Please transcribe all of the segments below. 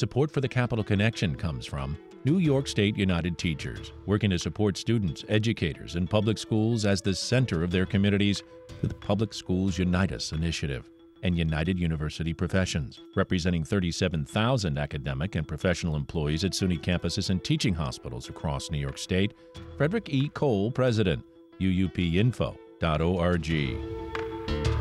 Support for the Capitol Connection comes from New York State United Teachers, working to support students, educators, and public schools as the center of their communities with the Public Schools Unite Us initiative. And United University Professions, representing 37,000 academic and professional employees at SUNY campuses and teaching hospitals across New York State. Frederick E. Cole, President, uupinfo.org.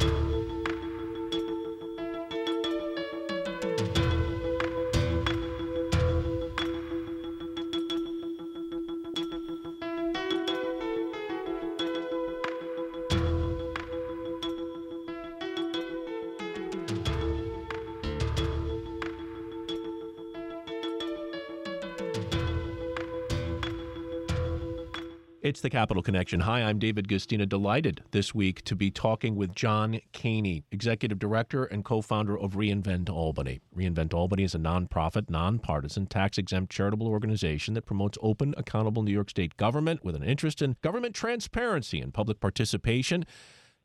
It's the Capitol Connection. Hi, I'm David Guistina. Delighted this week to be talking with John Kaehny, Executive Director and co founder of Reinvent Albany. Reinvent Albany is a nonprofit, nonpartisan, tax exempt charitable organization that promotes open, accountable New York State government with an interest in government transparency and public participation.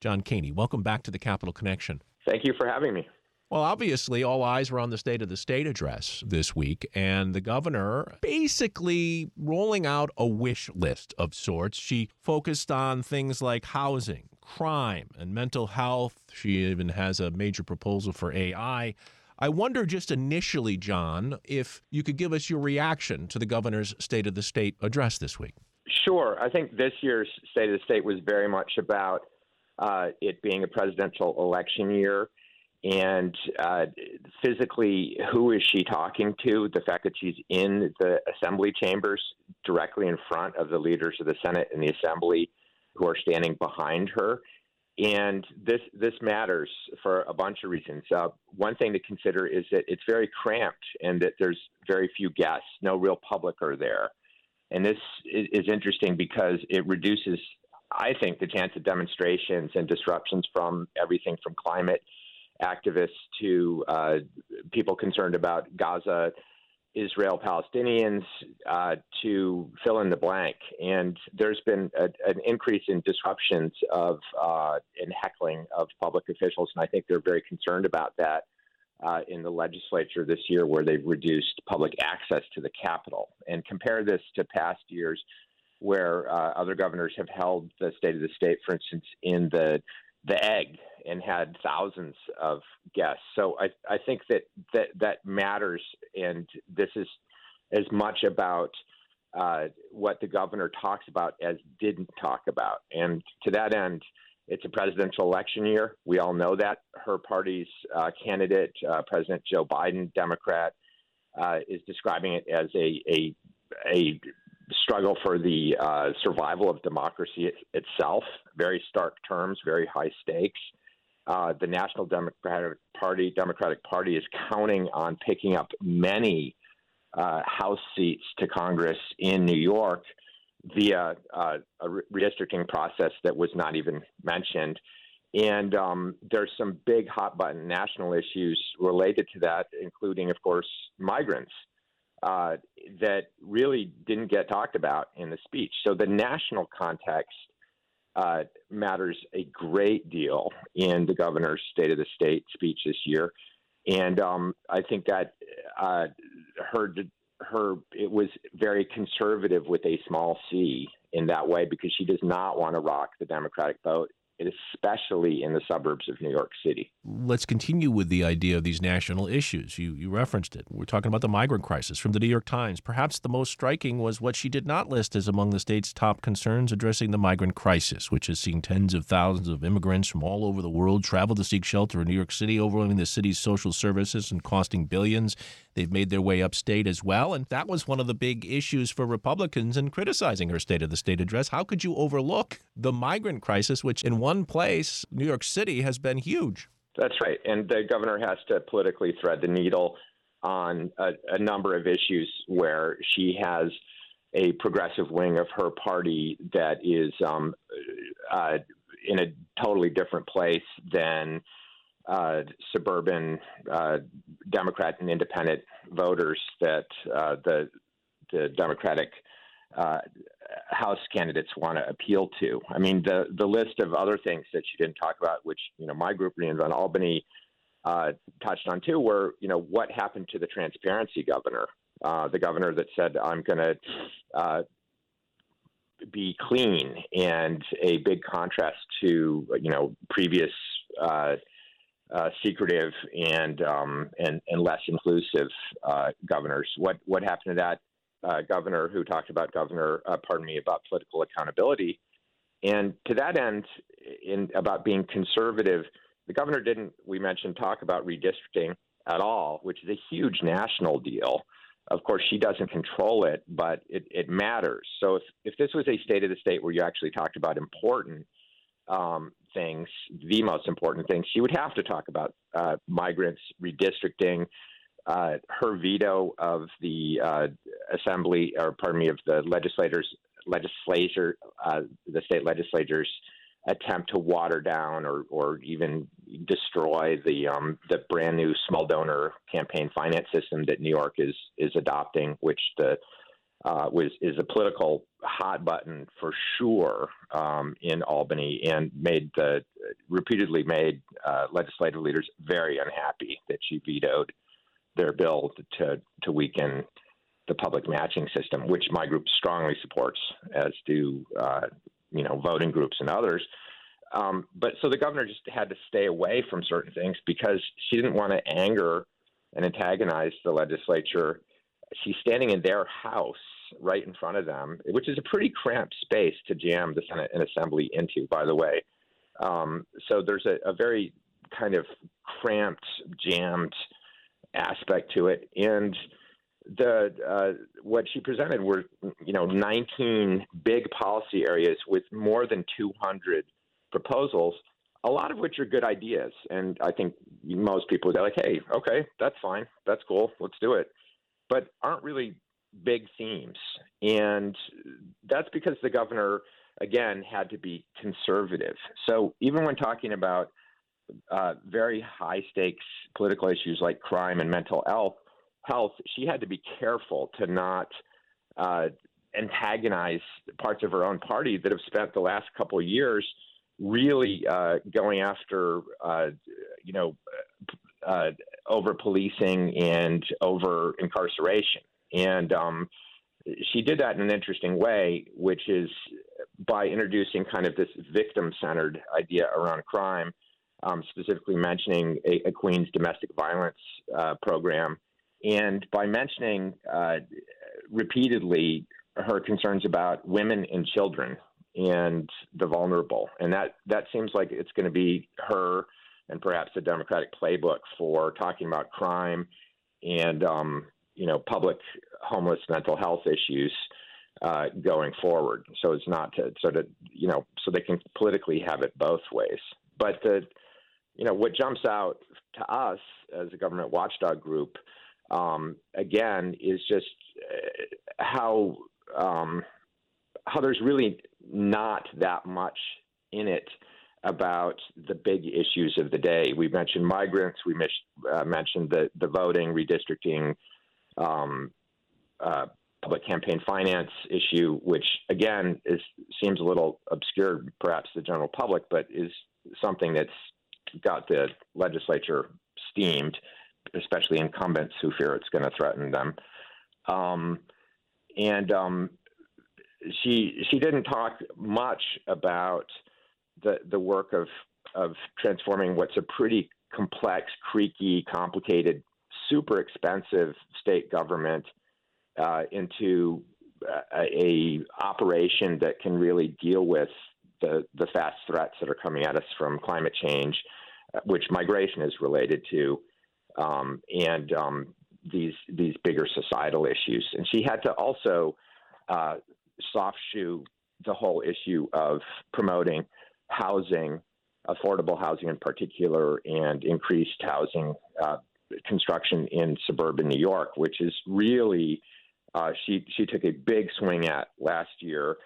John Kaehny, welcome back to the Capitol Connection. Thank you for having me. Well, obviously, all eyes were on the State of the State address this week, and the governor basically rolling out a wish list of sorts. She focused on things like housing, crime, and mental health. She even has a major proposal for AI. I wonder just initially, John, if you could give us your reaction to the governor's State of the State address this week. Sure. I think this year's State of the State was very much about uh, it being a presidential election year and uh, physically, who is she talking to? The fact that she's in the assembly chambers directly in front of the leaders of the Senate and the Assembly who are standing behind her. And this this matters for a bunch of reasons. Uh, one thing to consider is that it's very cramped and that there's very few guests. No real public are there. And this is, is interesting because it reduces, I think, the chance of demonstrations and disruptions from everything from climate activists to uh, people concerned about Gaza, Israel, Palestinians, uh, to fill in the blank. And there's been a, an increase in disruptions of uh, in heckling of public officials, and I think they're very concerned about that. Uh, in the legislature this year, where they've reduced public access to the Capitol, and compare this to past years, where uh, other governors have held the State of the State, for instance, in the the egg and had thousands of guests. So I, I think that, that that matters, and this is as much about uh, what the governor talks about as didn't talk about. And to that end, it's a presidential election year. We all know that. Her party's uh, candidate, uh, President Joe Biden, Democrat, uh, is describing it as a, a, a struggle for the uh, survival of democracy it, itself. Very stark terms, very high stakes. Uh, the National Democratic Party, Democratic Party, is counting on picking up many uh, House seats to Congress in New York via uh, a redistricting process that was not even mentioned. And um, there's some big hot button national issues related to that, including, of course, migrants uh, that really didn't get talked about in the speech. So the national context uh, matters a great deal in the governor's State of the State speech this year, and um, I think that uh, her her it was very conservative with a small c in that way because she does not want to rock the Democratic vote especially in the suburbs of New York City. Let's continue with the idea of these national issues. You, you referenced it. We're talking about the migrant crisis from the New York Times. Perhaps the most striking was what she did not list as among the state's top concerns addressing the migrant crisis, which has seen tens of thousands of immigrants from all over the world travel to seek shelter in New York City, overwhelming the city's social services and costing billions. They've made their way upstate as well. And that was one of the big issues for Republicans in criticizing her State of the State address. How could you overlook the migrant crisis, which in one place, New York City, has been huge? That's right. And the governor has to politically thread the needle on a, a number of issues where she has a progressive wing of her party that is um, uh, in a totally different place than uh, suburban uh, Democrat and independent voters that uh, the the Democratic uh, House candidates want to appeal to. I mean, the the list of other things that she didn't talk about, which you know, my group Reinvent Albany uh, touched on too were you know what happened to the transparency governor, uh, the governor that said I'm going to be clean, and a big contrast to you know previous. Uh, secretive and um, and and less inclusive uh, governors. What what happened to that uh, governor who talked about governor, uh, pardon me, about political accountability? And to that end, in about being conservative, the governor didn't. We mentioned talk about redistricting at all, which is a huge national deal. Of course, she doesn't control it, but it, it matters. So if, if this was a state of the state where you actually talked about important um, things, the most important things, she would have to talk about uh, migrants, redistricting, uh, her veto of the uh, assembly, or pardon me, of the legislators, legislature, uh, the state legislatures attempt to water down or, or even destroy the um, the brand new small donor campaign finance system that New York is is adopting, which the uh, was is a political hot button for sure um, in Albany, and made the repeatedly made uh, legislative leaders very unhappy that she vetoed their bill to to weaken the public matching system, which my group strongly supports, as do uh, you know voting groups and others. Um, but so the governor just had to stay away from certain things because she didn't want to anger and antagonize the legislature. She's standing in their house right in front of them, which is a pretty cramped space to jam the Senate and Assembly into, by the way. Um, so there's a, a, very kind of cramped, jammed aspect to it. And the uh, what she presented were, you know, 19 big policy areas with more than 200 proposals, a lot of which are good ideas. And I think most people be like, hey, okay, that's fine. That's cool. Let's do it. But aren't really big themes. And that's because the governor, again, had to be conservative. So even when talking about uh, very high stakes political issues like crime and mental health, health, she had to be careful to not uh, antagonize parts of her own party that have spent the last couple of years really uh, going after, uh, you know, uh, over policing and over incarceration. And um, she did that in an interesting way, which is by introducing kind of this victim centered idea around crime, um, specifically mentioning a, a, Queen's domestic violence uh, program. And by mentioning uh, repeatedly her concerns about women and children and the vulnerable. And that, that seems like it's going to be her and perhaps the Democratic playbook for talking about crime and um, you know public homeless mental health issues uh, going forward. So it's not to sort of you know so they can politically have it both ways. But the you know what jumps out to us as a government watchdog group um, again is just uh, how um, how there's really not that much in it about the big issues of the day. We mentioned migrants. We uh, mentioned the the voting, redistricting, um, uh, public campaign finance issue, which again is seems a little obscure, perhaps to the general public, but is something that's got the legislature steamed, especially incumbents who fear it's going to threaten them. Um, and um, she she didn't talk much about the the work of of transforming what's a pretty complex, creaky, complicated super expensive state government uh, into a, a, operation that can really deal with the the fast threats that are coming at us from climate change, uh, which migration is related to, um, and um, these these bigger societal issues. And she had to also uh, soft shoe the whole issue of promoting housing, affordable housing in particular, and increased housing uh, construction in suburban New York, which is really uh, she she took a big swing at last year,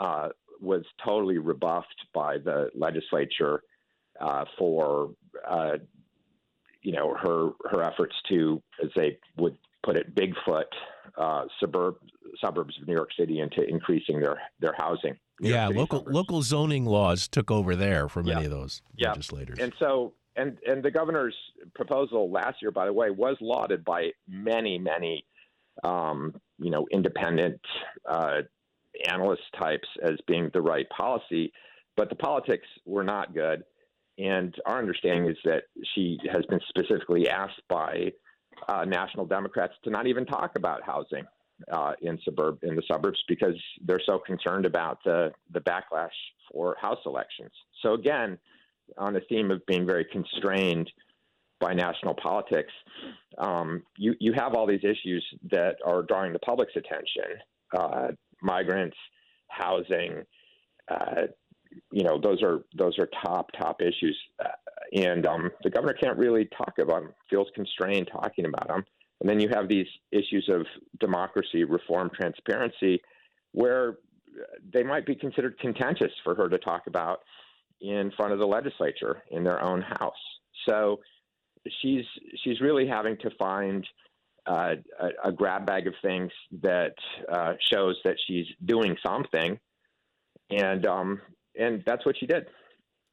uh, was totally rebuffed by the legislature uh, for uh, you know her her efforts to, as they would put it, Bigfoot uh, suburb suburbs of New York City into increasing their their housing. New yeah, local suburbs. local zoning laws took over there for many yeah. of those yeah. legislators. And so and and the governor's proposal last year, by the way, was lauded by many many um, you know independent uh, analyst types as being the right policy, but the politics were not good. And our understanding is that she has been specifically asked by uh, national Democrats to not even talk about housing uh, in suburb in the suburbs because they're so concerned about the the backlash for House elections. So again, on the theme of being very constrained by national politics, um, you you have all these issues that are drawing the public's attention: uh, migrants, housing. Uh, you know, those are those are top top issues, uh, and um, the governor can't really talk about them. Feels constrained talking about them. And then you have these issues of democracy, reform, transparency, where they might be considered contentious for her to talk about in front of the legislature in their own house. So she's she's really having to find uh, a, a, grab bag of things that uh, shows that she's doing something, and um, and that's what she did.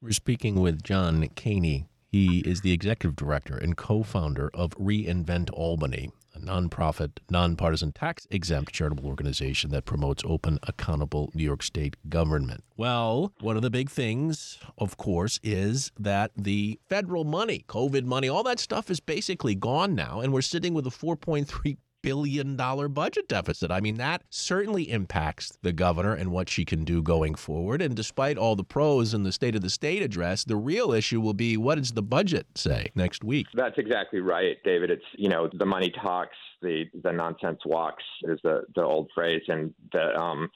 We're speaking with John Kaehny. He is the executive director and co-founder of Reinvent Albany, nonprofit, nonpartisan, tax exempt charitable organization that promotes open, accountable New York State government. Well, one of the big things, of course, is that the federal money, COVID money, all that stuff is basically gone now, and we're sitting with a $4.3 billion dollar budget deficit. I mean, that certainly impacts the governor and what she can do going forward. And despite all the pros in the State of the State address, the real issue will be what does the budget say next week? That's exactly right, David. It's you know the money talks, the the nonsense walks is the the old phrase, and the um,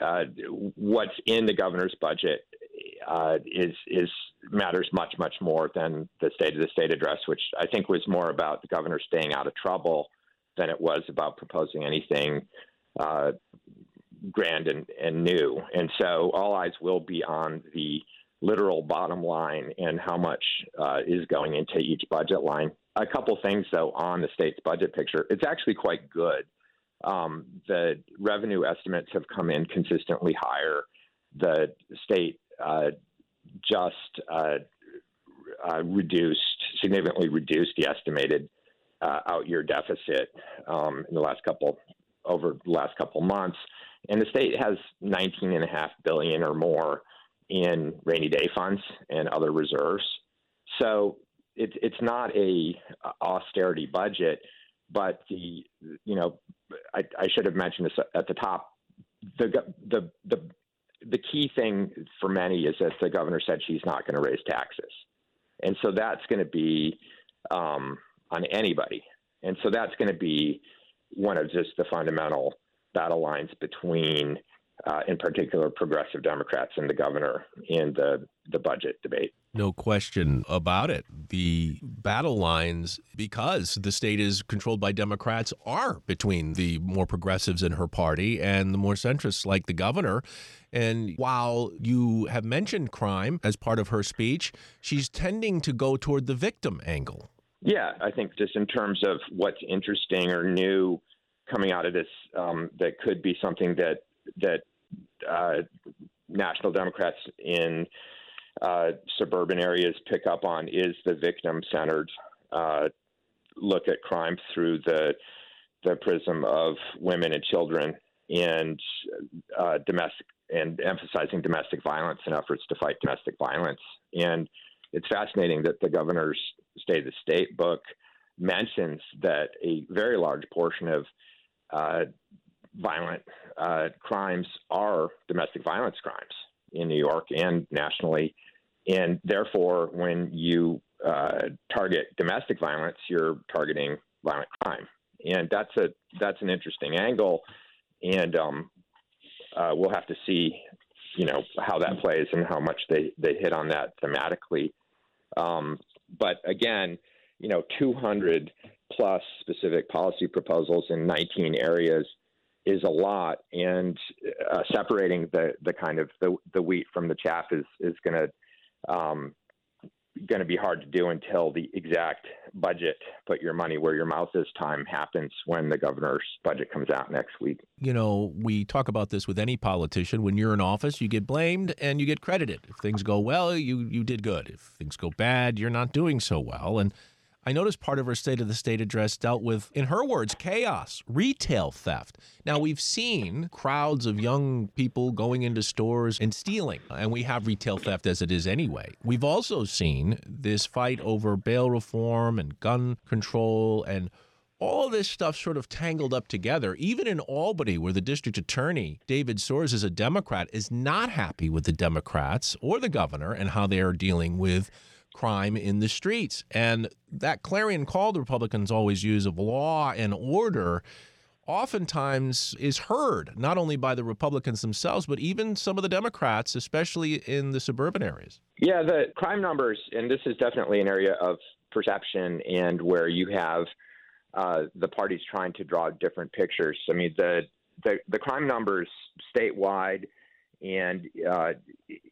uh, what's in the governor's budget uh, is is matters much much more than the state of the state address, which I think was more about the governor staying out of trouble than it was about proposing anything uh, grand and, and new. And so all eyes will be on the literal bottom line and how much uh, is going into each budget line. A couple things, though, on the state's budget picture. It's actually quite good. Um, the revenue estimates have come in consistently higher. The state uh, just uh, uh reduced, significantly reduced the estimated uh, out year deficit um, in the last couple over the last couple months, and the state has 19 and a half billion or more in rainy day funds and other reserves. So it's it's not a austerity budget, but the you know I, I should have mentioned this at the top. The the the the key thing for many is that the governor said she's not going to raise taxes, and so that's going to be um, on anybody. And so that's going to be one of just the fundamental battle lines between, uh, in particular, progressive Democrats and the governor in the, the budget debate. No question about it. The battle lines, because the state is controlled by Democrats, are between the more progressives in her party and the more centrists like the governor. And while you have mentioned crime as part of her speech, she's tending to go toward the victim angle. Yeah, I think just in terms of what's interesting or new coming out of this, um, that could be something that that uh, national Democrats in uh, suburban areas pick up on is the victim-centered uh, look at crime through the the prism of women and children and uh, domestic and emphasizing domestic violence and efforts to fight domestic violence. And it's fascinating that the governor's State of the State book mentions that a very large portion of uh, violent uh, crimes are domestic violence crimes in New York and nationally. And therefore, when you uh, target domestic violence, you're targeting violent crime, and that's a that's an interesting angle. And um, uh, we'll have to see, you know, how that plays and how much they they hit on that thematically. Um, but again, you know, 200 plus specific policy proposals in 19 areas is a lot, and uh, separating the the kind of the, the wheat from the chaff is is going to um, going to be hard to do until the exact budget, put your money where your mouth is time happens when the governor's budget comes out next week. You know, we talk about this with any politician. When you're in office, you get blamed and you get credited. If things go well, you you did good. If things go bad, you're not doing so well. And I noticed part of her State of the State address dealt with, in her words, chaos, retail theft. Now, we've seen crowds of young people going into stores and stealing, and we have retail theft as it is anyway. We've also seen this fight over bail reform and gun control and all this stuff sort of tangled up together. Even in Albany, where the district attorney, David Soares, is a Democrat, is not happy with the Democrats or the governor and how they are dealing with crime in the streets. And that clarion call the Republicans always use of law and order oftentimes is heard not only by the Republicans themselves, but even some of the Democrats, especially in the suburban areas. Yeah, the crime numbers, and this is definitely an area of perception and where you have uh, the parties trying to draw different pictures. I mean, the the, the crime numbers statewide and uh,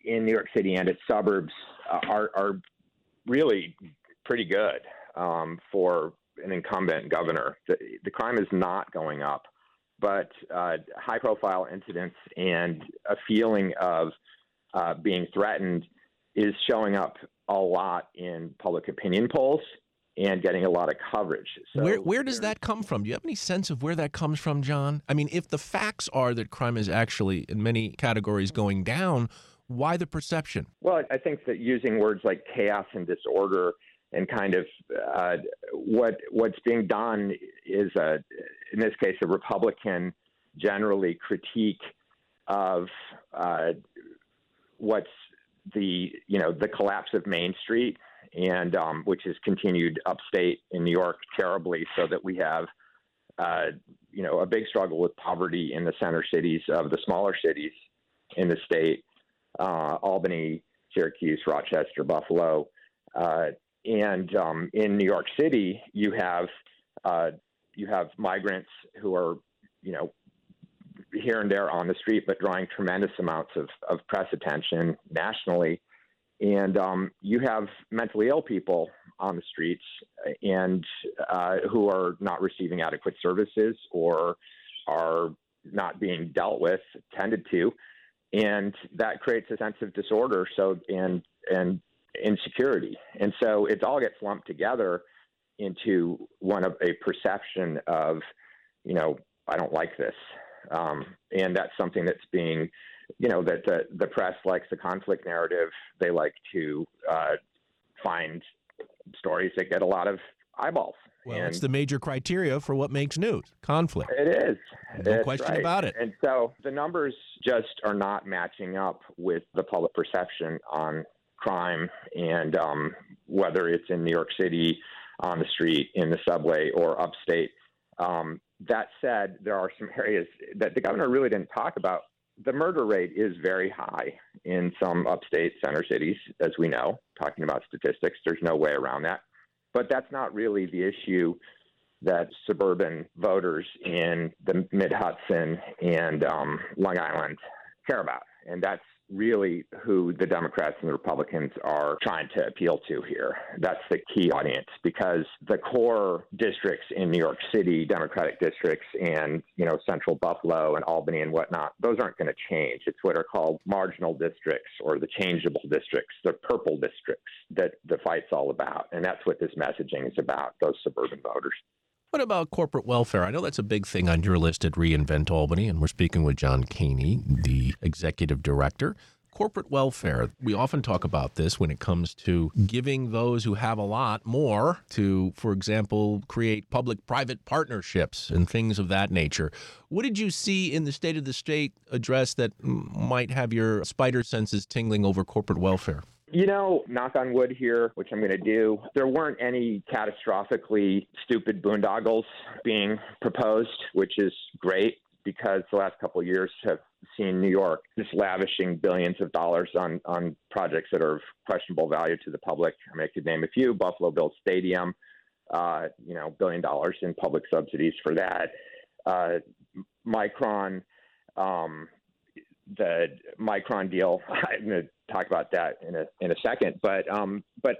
in New York City and its suburbs uh, are, are really pretty good um, for an incumbent governor. The, the, crime is not going up, but uh, high profile incidents and a feeling of uh, being threatened is showing up a lot in public opinion polls and getting a lot of coverage. So where where does that come from? Do you have any sense of where that comes from, John? I mean, if the facts are that crime is actually in many categories going down, why the perception? Well, I think that using words like chaos and disorder and kind of uh, what what's being done is a, in this case a Republican generally critique of uh, what's the you know the collapse of Main Street and um, which has continued upstate in New York terribly, so that we have uh, you know a big struggle with poverty in the center cities of the smaller cities in the state uh, Albany, Syracuse, Rochester, Buffalo, uh, and um, in New York City, you have uh, you have migrants who are, you know, here and there on the street, but drawing tremendous amounts of, of press attention nationally. And um, you have mentally ill people on the streets and uh, who are not receiving adequate services or are not being dealt with, tended to and that creates a sense of disorder. So and and insecurity, and so it all gets lumped together into one of a perception of, you know, I don't like this, um, and that's something that's being, you know, that the, the press likes the conflict narrative. They like to uh, find stories that get a lot of eyeballs. Well, and it's the major criteria for what makes news conflict. It is. No question right. about it. And so the numbers just are not matching up with the public perception on crime and um, whether it's in New York City, on the street, in the subway, or upstate. Um, that said, there are some areas that the governor really didn't talk about. The murder rate is very high in some upstate center cities, as we know, talking about statistics. There's no way around that. But that's not really the issue that suburban voters in the Mid Hudson and um, Long Island care about. And that's really who the Democrats and the Republicans are trying to appeal to here. That's the key audience because the core districts in New York City, Democratic districts, and you know Central Buffalo and Albany and whatnot, those aren't going to change. It's what are called marginal districts or the changeable districts, the purple districts that the fight's all about, and that's what this messaging is about. Those suburban voters. What about corporate welfare? I know that's a big thing on your list at reInvent Albany, and we're speaking with John Kaehny, the executive director. Corporate welfare, we often talk about this when it comes to giving those who have a lot more to, for example, create public private partnerships and things of that nature. What did you see in the State of the State address that might have your spider senses tingling over corporate welfare? You know, knock on wood here, which I'm going to do, there weren't any catastrophically stupid boondoggles being proposed, which is great because the last couple of years have seen New York just lavishing billions of dollars on, on projects that are of questionable value to the public. I mean, I could name a few Buffalo Bills Stadium, uh, you know, billion dollars in public subsidies for that. Uh, Micron, um, the Micron deal, talk about that in a in a second. But um, but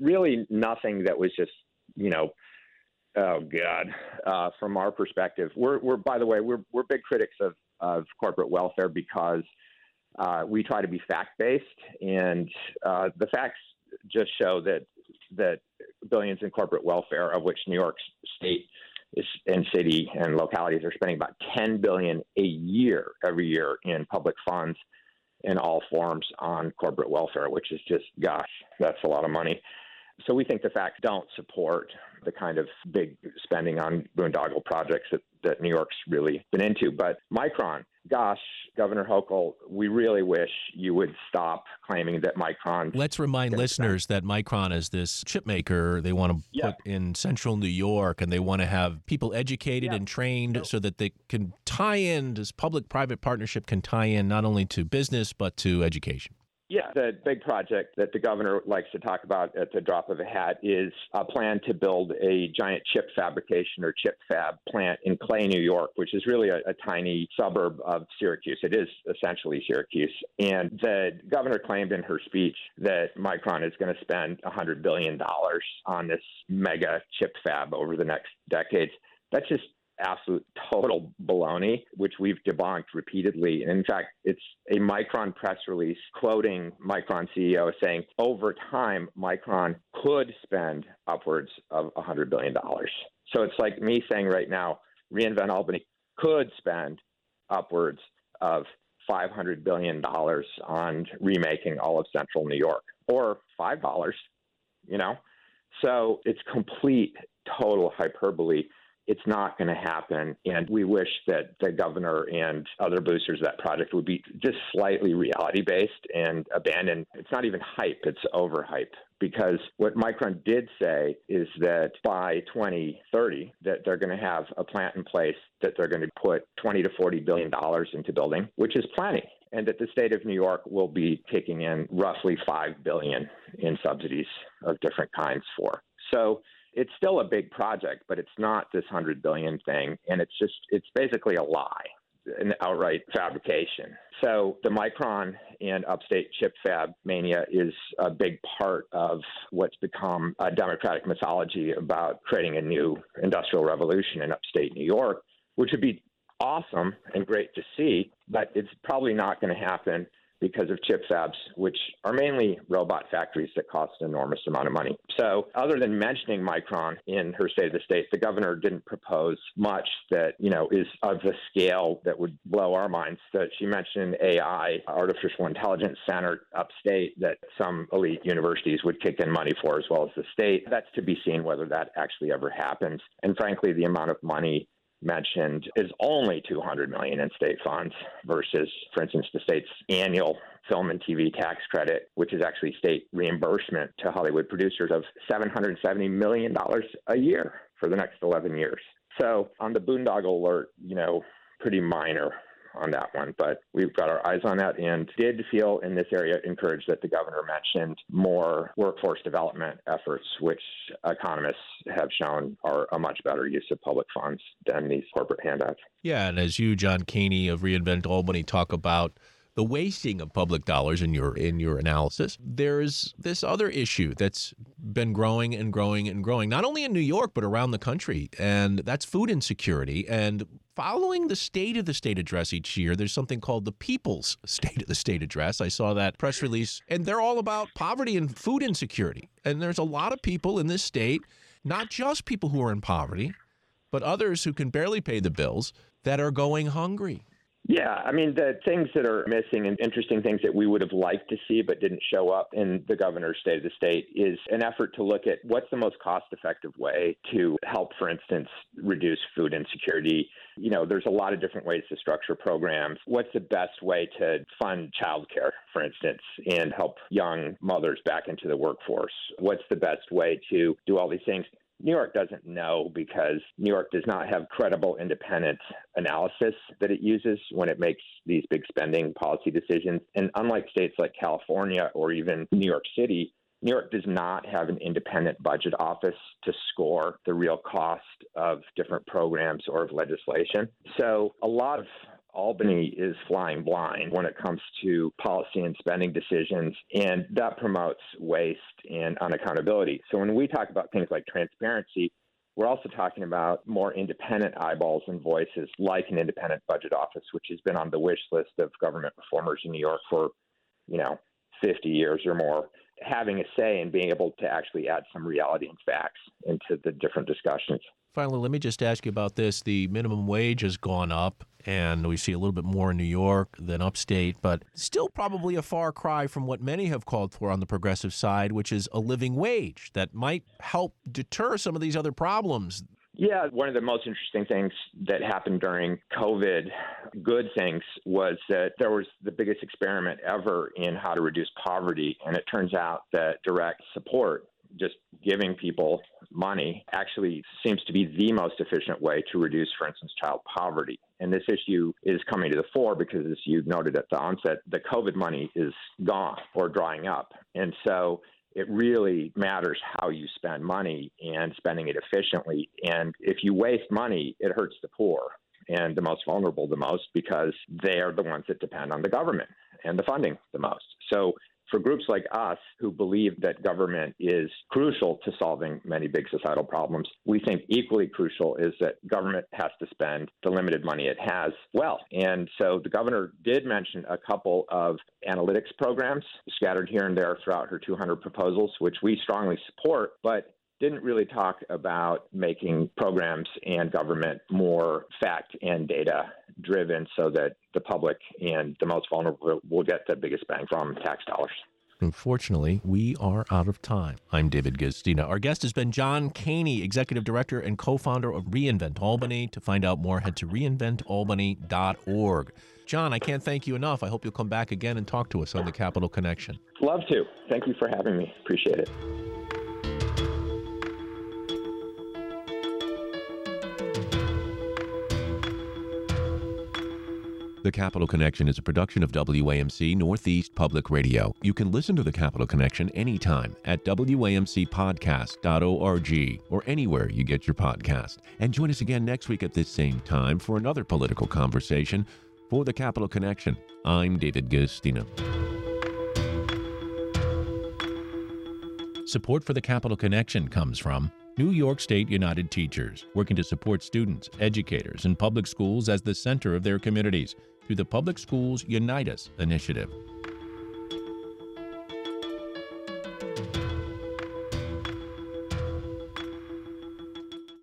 really nothing that was just you know. Oh God! Uh, from our perspective, we're, we're by the way we're we're big critics of, of corporate welfare because uh, we try to be fact based, and uh, the facts just show that that billions in corporate welfare, of which New York State is, and city and localities are spending about 10 billion a year every year in public funds in all forms on corporate welfare, which is just gosh, that's a lot of money. So we think the facts don't support the kind of big spending on boondoggle projects that, that New York's really been into. But Micron, gosh, Governor Hochul, we really wish you would stop claiming that Micron. Let's remind listeners that Micron is this chip maker they want to yeah. put in central New York and they want to have people educated yeah. and trained so, so that they can tie in, this public private partnership can tie in not only to business but to education. Yeah, the big project that the governor likes to talk about at the drop of a hat is a plan to build a giant chip fabrication or chip fab plant in Clay, New York, which is really a, a tiny suburb of Syracuse. It is essentially Syracuse. And the governor claimed in her speech that Micron is going to spend $100 billion on this mega chip fab over the next decades. That's just absolute total baloney, which we've debunked repeatedly. And in fact, it's a Micron press release quoting Micron CEO saying over time, Micron could spend upwards of $100 billion. So it's like me saying right now, reInvent Albany could spend upwards of $500 billion on remaking all of central New York or $5, you know? So it's complete, total hyperbole it's not going to happen. And we wish that the governor and other boosters of that project would be just slightly reality based and abandon. It's not even hype, it's overhype. Because what Micron did say is that by 2030, that they're going to have a plant in place that they're going to put 20 to 40 billion dollars into building, which is plenty and that the state of New York will be taking in roughly 5 billion in subsidies of different kinds for. So it's still a big project, but it's not this hundred billion thing, and it's just it's basically a lie, an outright fabrication. So the Micron and upstate chip fab mania is a big part of what's become a democratic mythology about creating a new industrial revolution in upstate New York, which would be awesome and great to see, but it's probably not going to happen because of chip fabs, which are mainly robot factories that cost an enormous amount of money. So, other than mentioning Micron in her State of the State, the governor didn't propose much that you know is of the scale that would blow our minds. That she mentioned AI, artificial intelligence center upstate that some elite universities would kick in money for, as well as the state. That's to be seen whether that actually ever happens. And frankly, the amount of money mentioned is only 200 million in state funds versus, for instance, the state's annual film and TV tax credit, which is actually state reimbursement to Hollywood producers of 770 million dollars a year for the next 11 years. So on the boondoggle alert, you know, pretty minor on that one, but we've got our eyes on that and did feel in this area encouraged that the governor mentioned more workforce development efforts, which economists have shown are a much better use of public funds than these corporate handouts. Yeah, and as you, John Kaehny of reInvent Albany, talk about the wasting of public dollars in your in your analysis. There's this other issue that's been growing and growing and growing, not only in New York but around the country, and that's food insecurity. And following the State of the State address each year, there's something called the People's State of the State address. I saw that press release, and they're all about poverty and food insecurity. And there's a lot of people in this state, not just people who are in poverty, but others who can barely pay the bills that are going hungry. Yeah, I mean, the things that are missing and interesting things that we would have liked to see but didn't show up in the governor's state of the state is an effort to look at what's the most cost effective way to help, for instance, reduce food insecurity. You know, there's a lot of different ways to structure programs. What's the best way to fund childcare, for instance, and help young mothers back into the workforce? What's the best way to do all these things? New York doesn't know because New York does not have credible independent analysis that it uses when it makes these big spending policy decisions. And unlike states like California or even New York City, New York does not have an independent budget office to score the real cost of different programs or of legislation. So a lot of Albany is flying blind when it comes to policy and spending decisions, and that promotes waste and unaccountability. So when we talk about things like transparency, we're also talking about more independent eyeballs and voices, like an independent budget office, which has been on the wish list of government reformers in New York for, you know, 50 years or more having a say and being able to actually add some reality and facts into the different discussions. Finally, let me just ask you about this. The minimum wage has gone up, and we see a little bit more in New York than upstate, but still probably a far cry from what many have called for on the progressive side, which is a living wage that might help deter some of these other problems. Yeah, one of the most interesting things that happened during COVID, good things, was that there was the biggest experiment ever in how to reduce poverty. And it turns out that direct support, just giving people money, actually seems to be the most efficient way to reduce, for instance, child poverty. And this issue is coming to the fore because, as you noted at the onset, the COVID money is gone or drying up. And so it really matters how you spend money and spending it efficiently. And if you waste money, it hurts the poor and the most vulnerable the most because they are the ones that depend on the government and the funding the most. So for groups like us who believe that government is crucial to solving many big societal problems, we think equally crucial is that government has to spend the limited money it has well. And so the governor did mention a couple of analytics programs scattered here and there throughout her 200 proposals, which we strongly support. But didn't really talk about making programs and government more fact and data driven so that the public and the most vulnerable will get the biggest bang from tax dollars. Unfortunately, we are out of time. I'm David Guistina. Our guest has been John Kaehny, Executive Director and co founder of Reinvent Albany. To find out more, head to reinventalbany.org. John, I can't thank you enough. I hope you'll come back again and talk to us on the Capitol Connection. Love to. Thank you for having me. Appreciate it. The Capitol Connection is a production of WAMC Northeast Public Radio. You can listen to The Capitol Connection anytime at WAMCpodcast.org or anywhere you get your podcast. And join us again next week at this same time for another political conversation. For The Capitol Connection, I'm David Guistina. Support for The Capitol Connection comes from New York State United Teachers, working to support students, educators, and public schools as the center of their communities through the Public Schools Unite Us initiative.